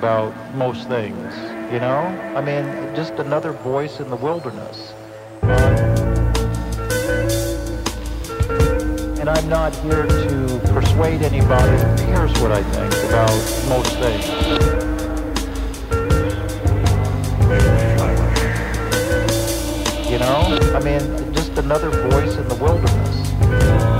About most things, you know? I mean, just another voice in the wilderness. And I'm not here to persuade anybody. Here's what I think about most things. You know? I mean, just another voice in the wilderness.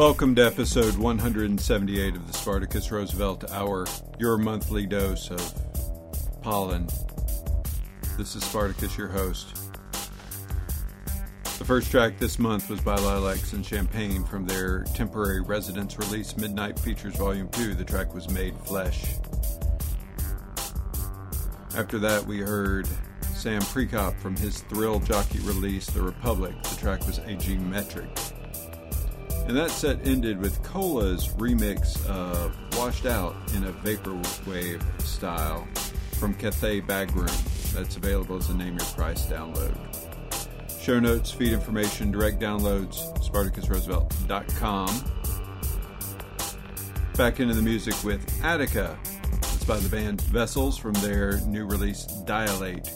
Welcome to episode 178 of the Spartacus Roosevelt Hour, your monthly dose of pollen. This is Spartacus, your host. The first track this month was by Lilacs and Champagne from their temporary residence release Midnight Features Volume 2. The track was Made Flesh. After that, we heard Sam Prekop from his Thrill Jockey release The Republic. The track was A Geometric. And that set ended with Cola's remix of Washed Out in a Vaporwave style from Cathay Bagroom. That's available as a Name Your Price download. Show notes, feed information, direct downloads, SpartacusRoosevelt.com. Back into the music with Attica. It's by the band Vessels from their new release Dilate.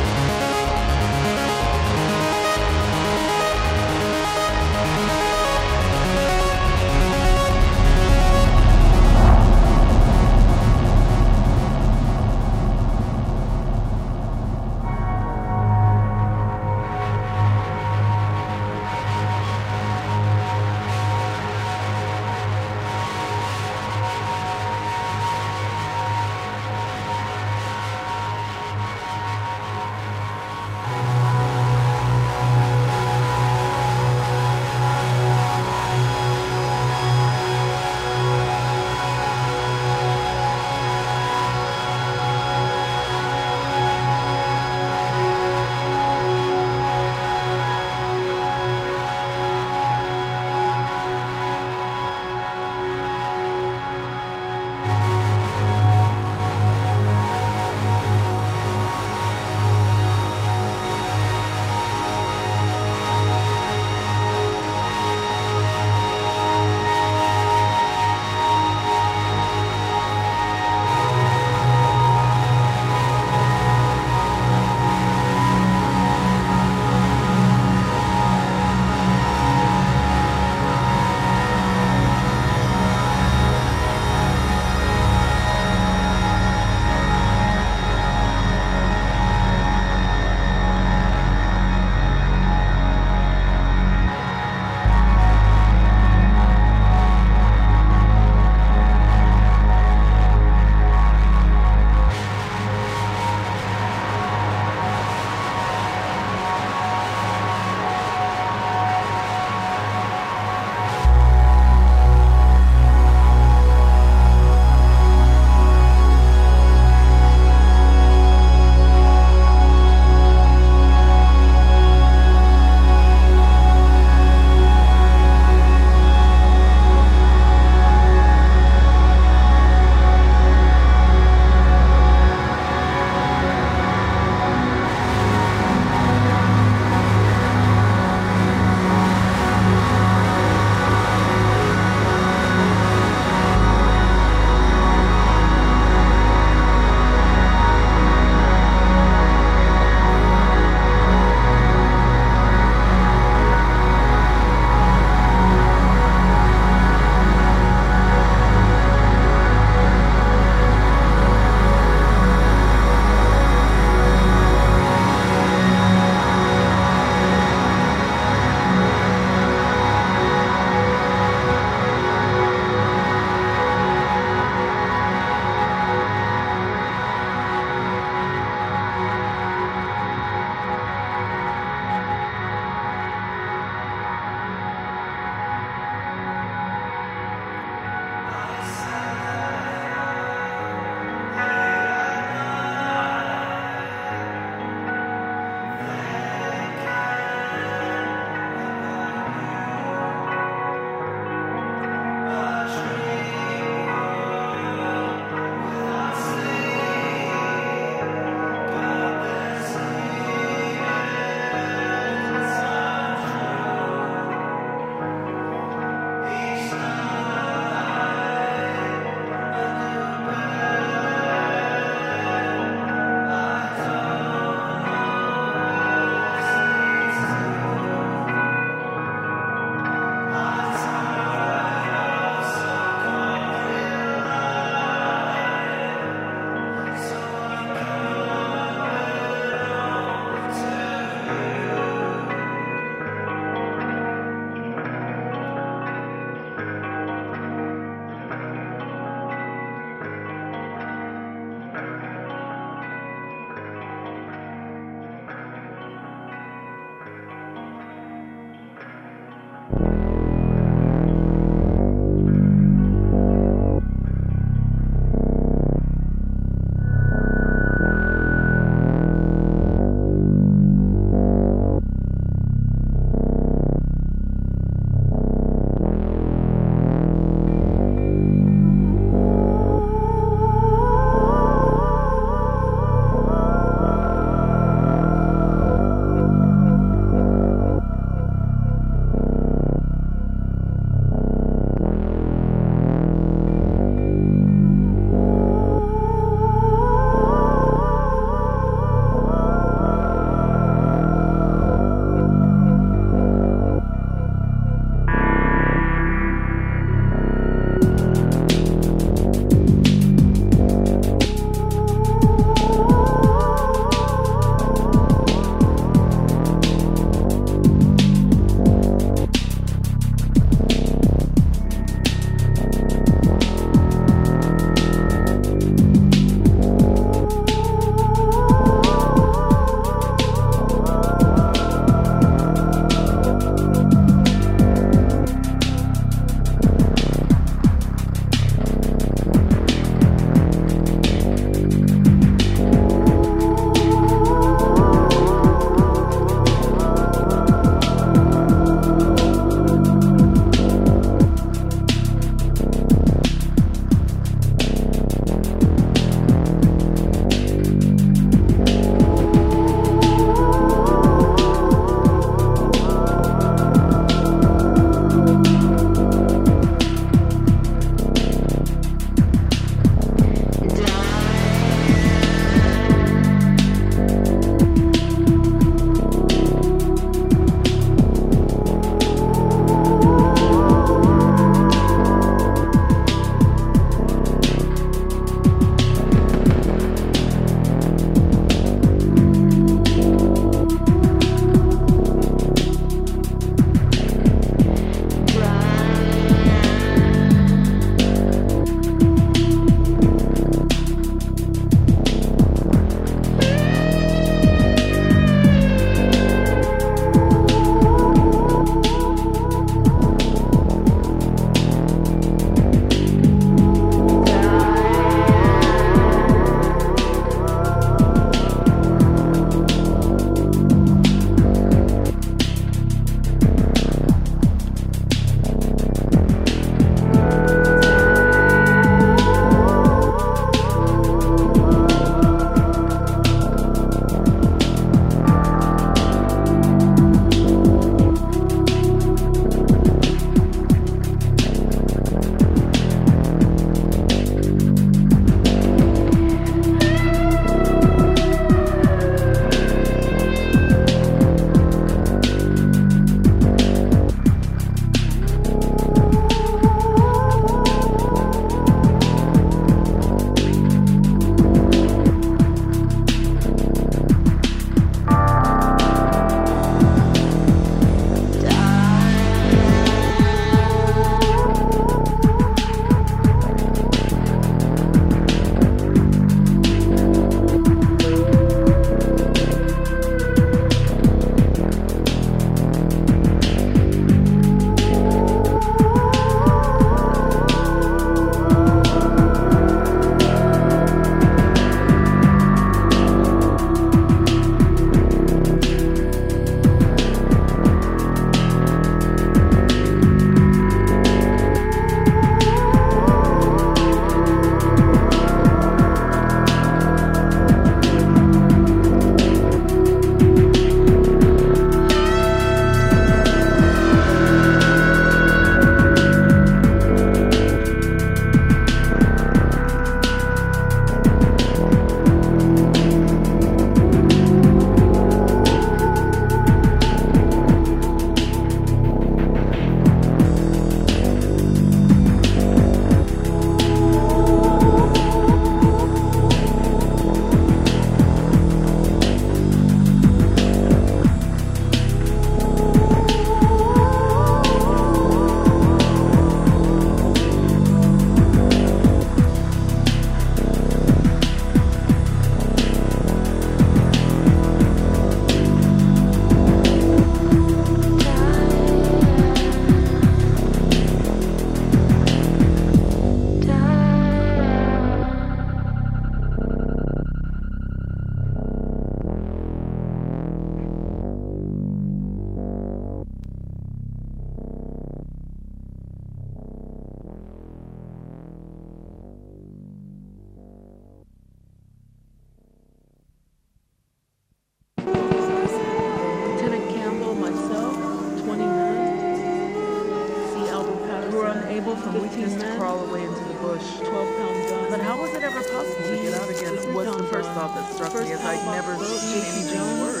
people from weakness to crawl away into the bush. 12 pound gun. But how was it ever possible to get out again? was the first thought that struck me as I'd never seen anything worse,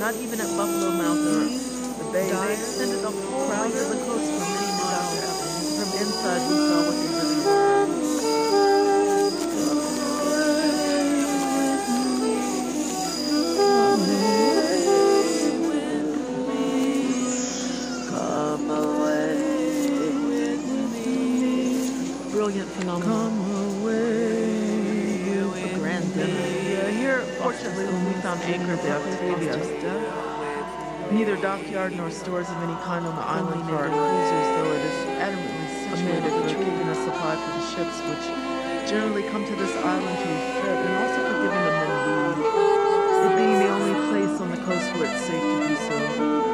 not even at Buffalo Mount or the Bay. They extended the whole route of the coast from Maine to From inside, we saw what neither dockyard nor stores of any kind on the island for our cruisers, though it is adamantly situated for keeping a supply for the ships, which generally come to this island to refit, and also for giving them their food. It being the only place on the coast where it's safe to do so.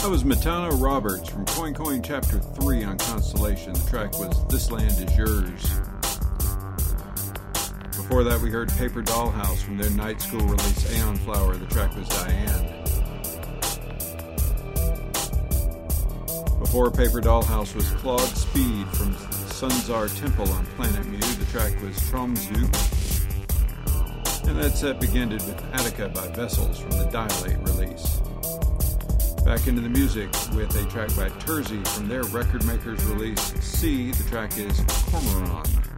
That was Matana Roberts from Coin Coin Chapter 3 on Constellation. The track was This Land Is Yours. Before that, we heard Paper Dollhouse from their night school release Aeonflower. The track was Diane. Before Paper Dollhouse was Claude Speeed from Sun Czar Temple on Planet Mu. The track was Traumzeuge. And that set began with Attica by Vessels from the Dilate release. Back into the music with a track by Turzi from their record makers release C. The track is Cormoran.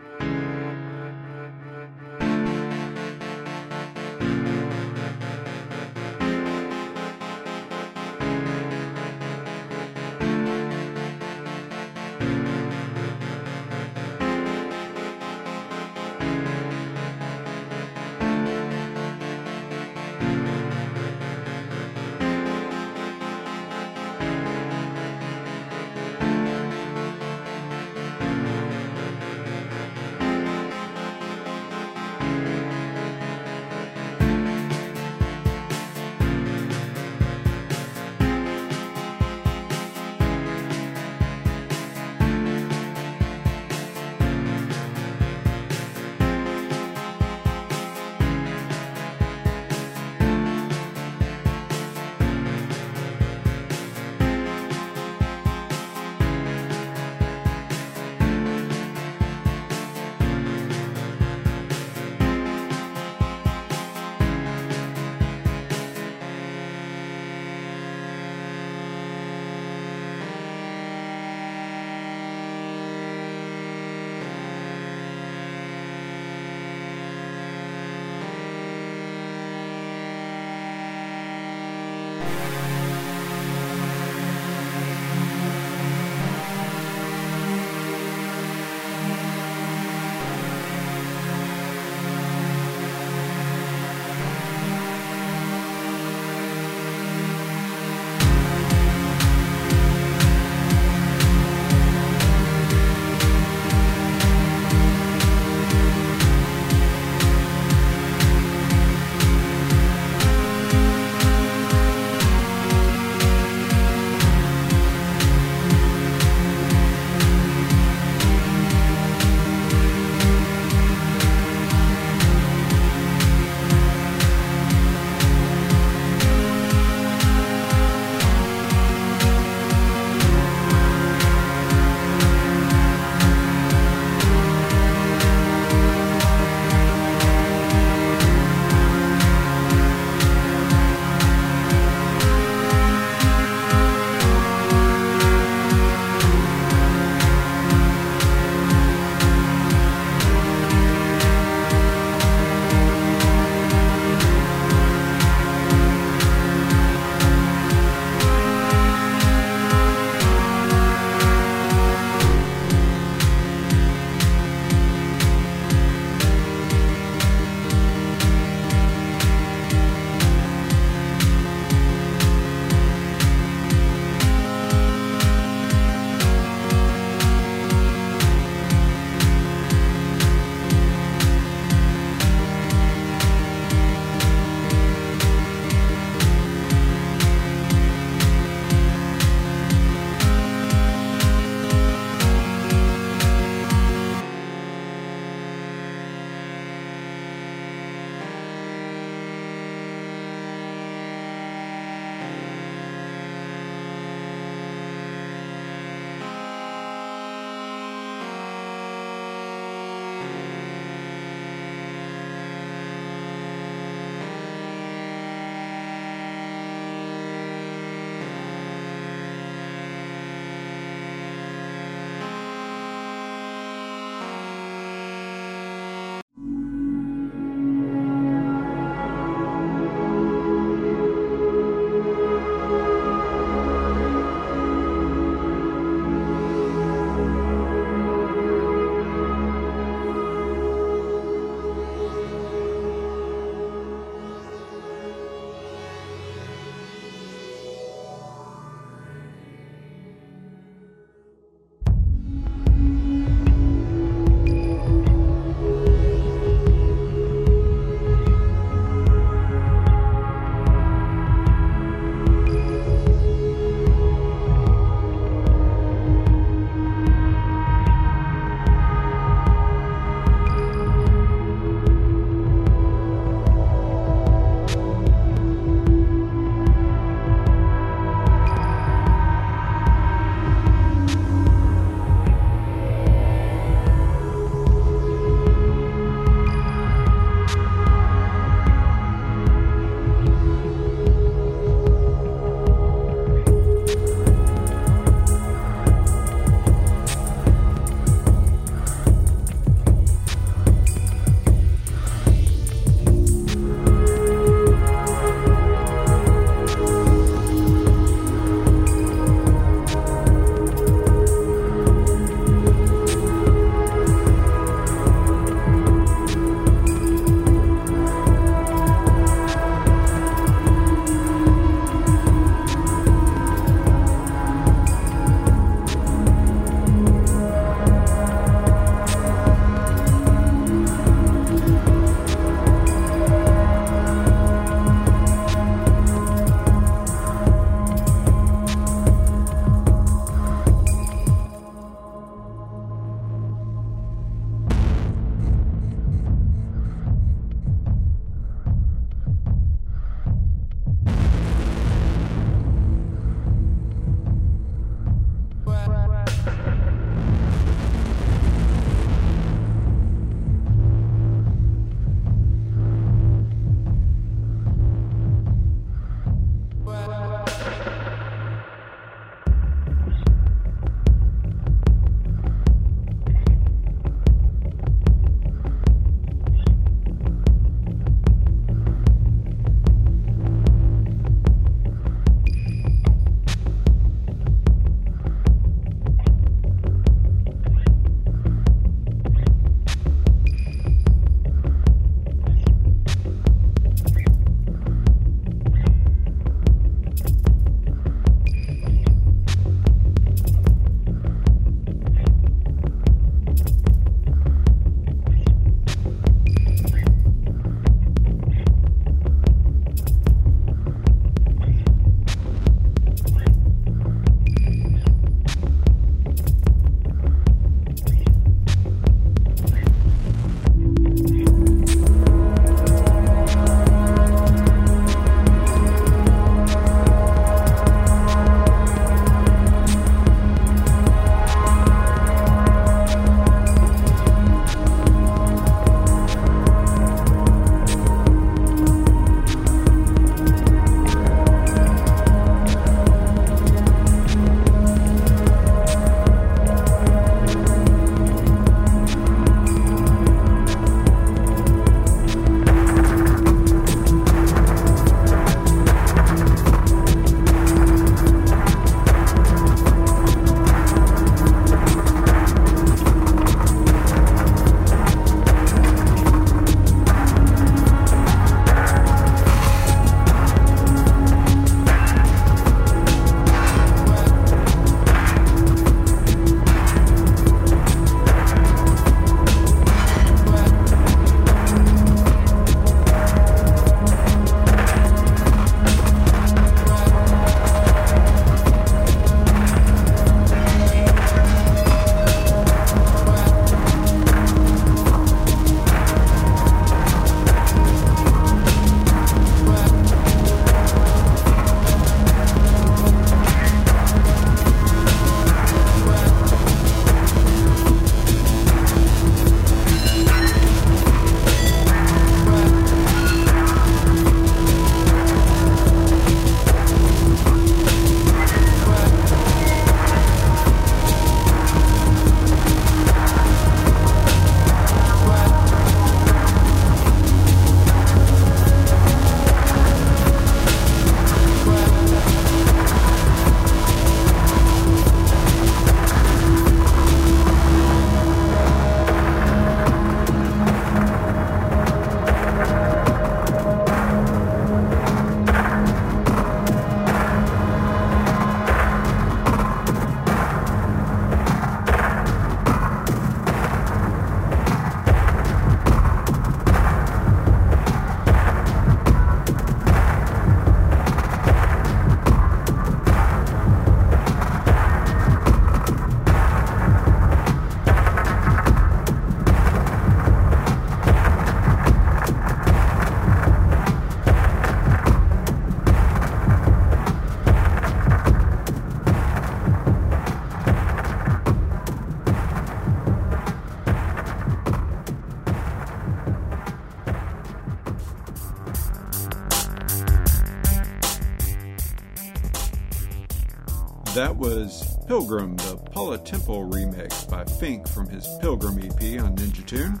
That was Pilgrim, the Paula Temple remix by Fink from his Pilgrim EP on Ninja Tune.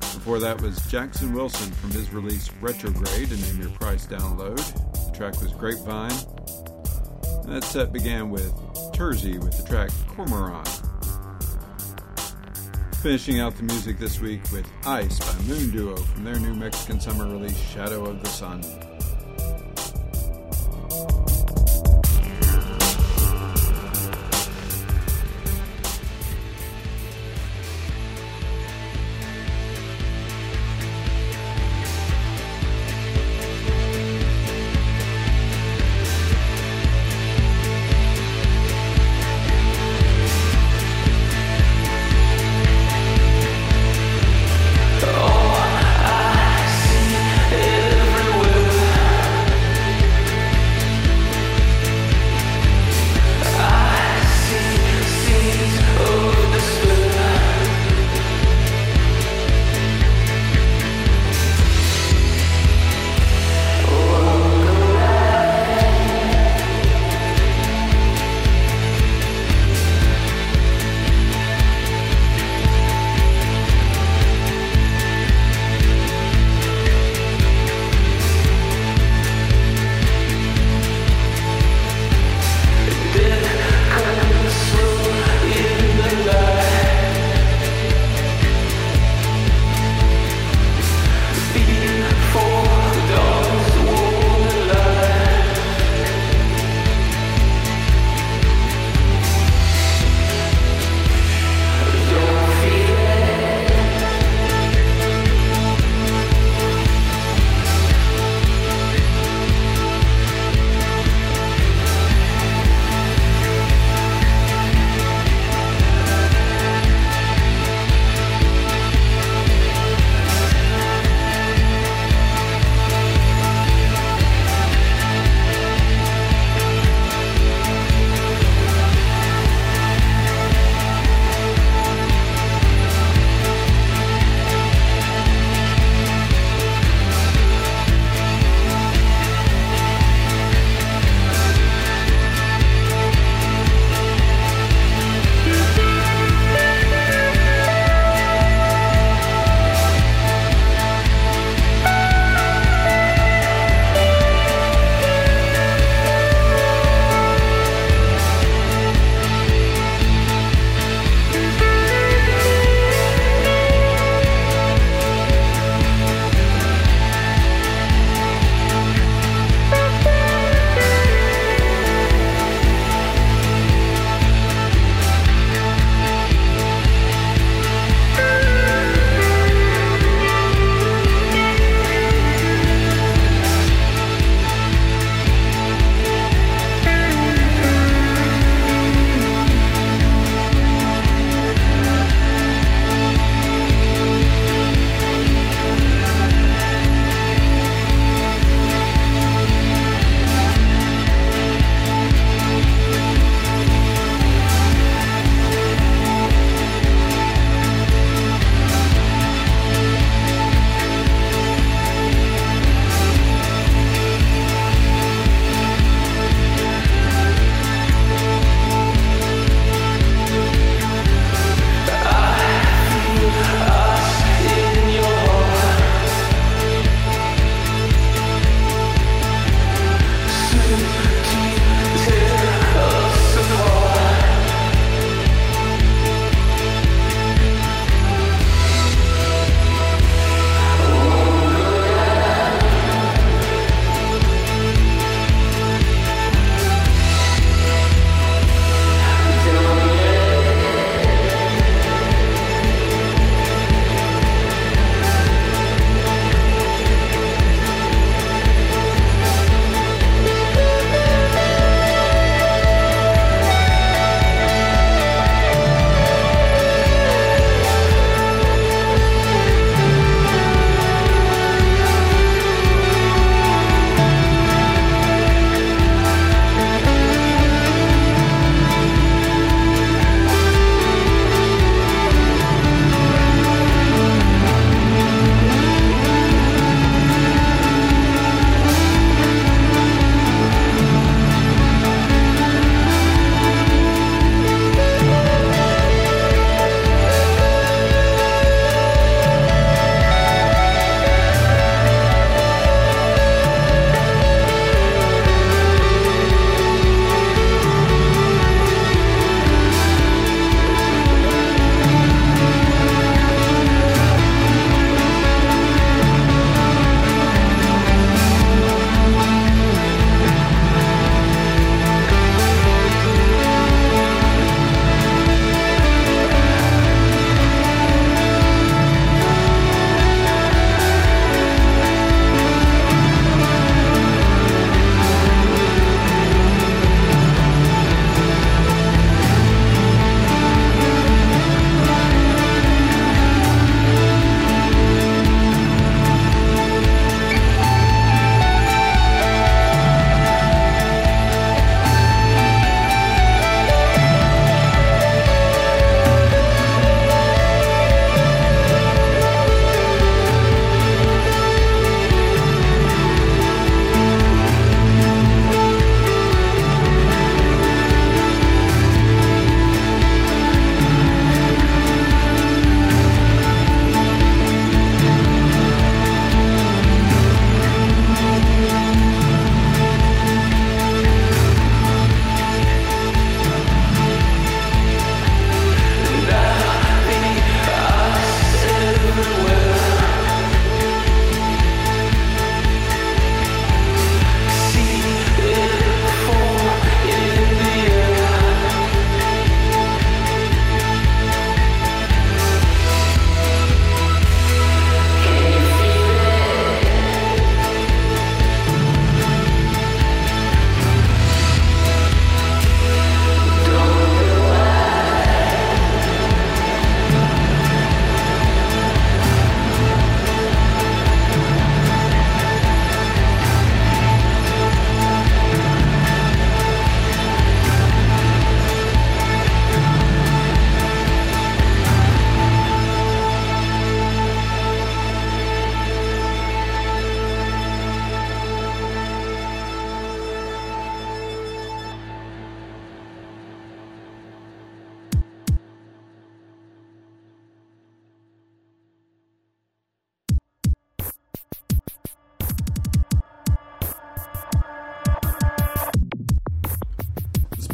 Before that was Jackson Wilson from his release Retrograde, a Name Your Price download. The track was Grapevine. And that set began with Turzi with the track Cormoran. Finishing out the music this week with Ice by Moon Duo from their new Mexican summer release Shadow of the Sun.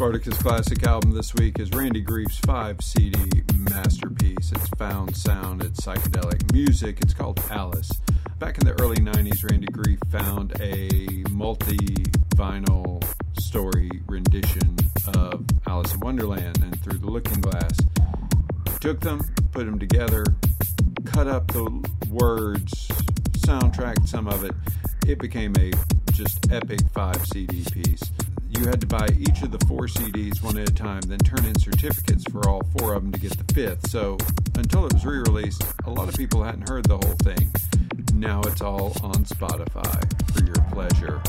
Spartacus Classic album this week is Randy Greif's 5 CD masterpiece. It's found sound, it's psychedelic music. It's called Alice. Back in the early 90s, Randy Greif found a multi vinyl story rendition of Alice in Wonderland and Through the Looking Glass. Took them, put them together, cut up the words, soundtracked some of it. It became a just epic 5 CD piece you had to buy each of the four CDs one at a time, then turn in certificates for all four of them to get the fifth. So until it was re released, a lot of people hadn't heard the whole thing. Now it's all on Spotify for your pleasure.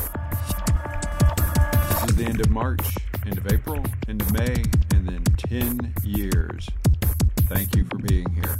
This is the end of March, end of April, end of May, and then 10 years. Thank you for being here.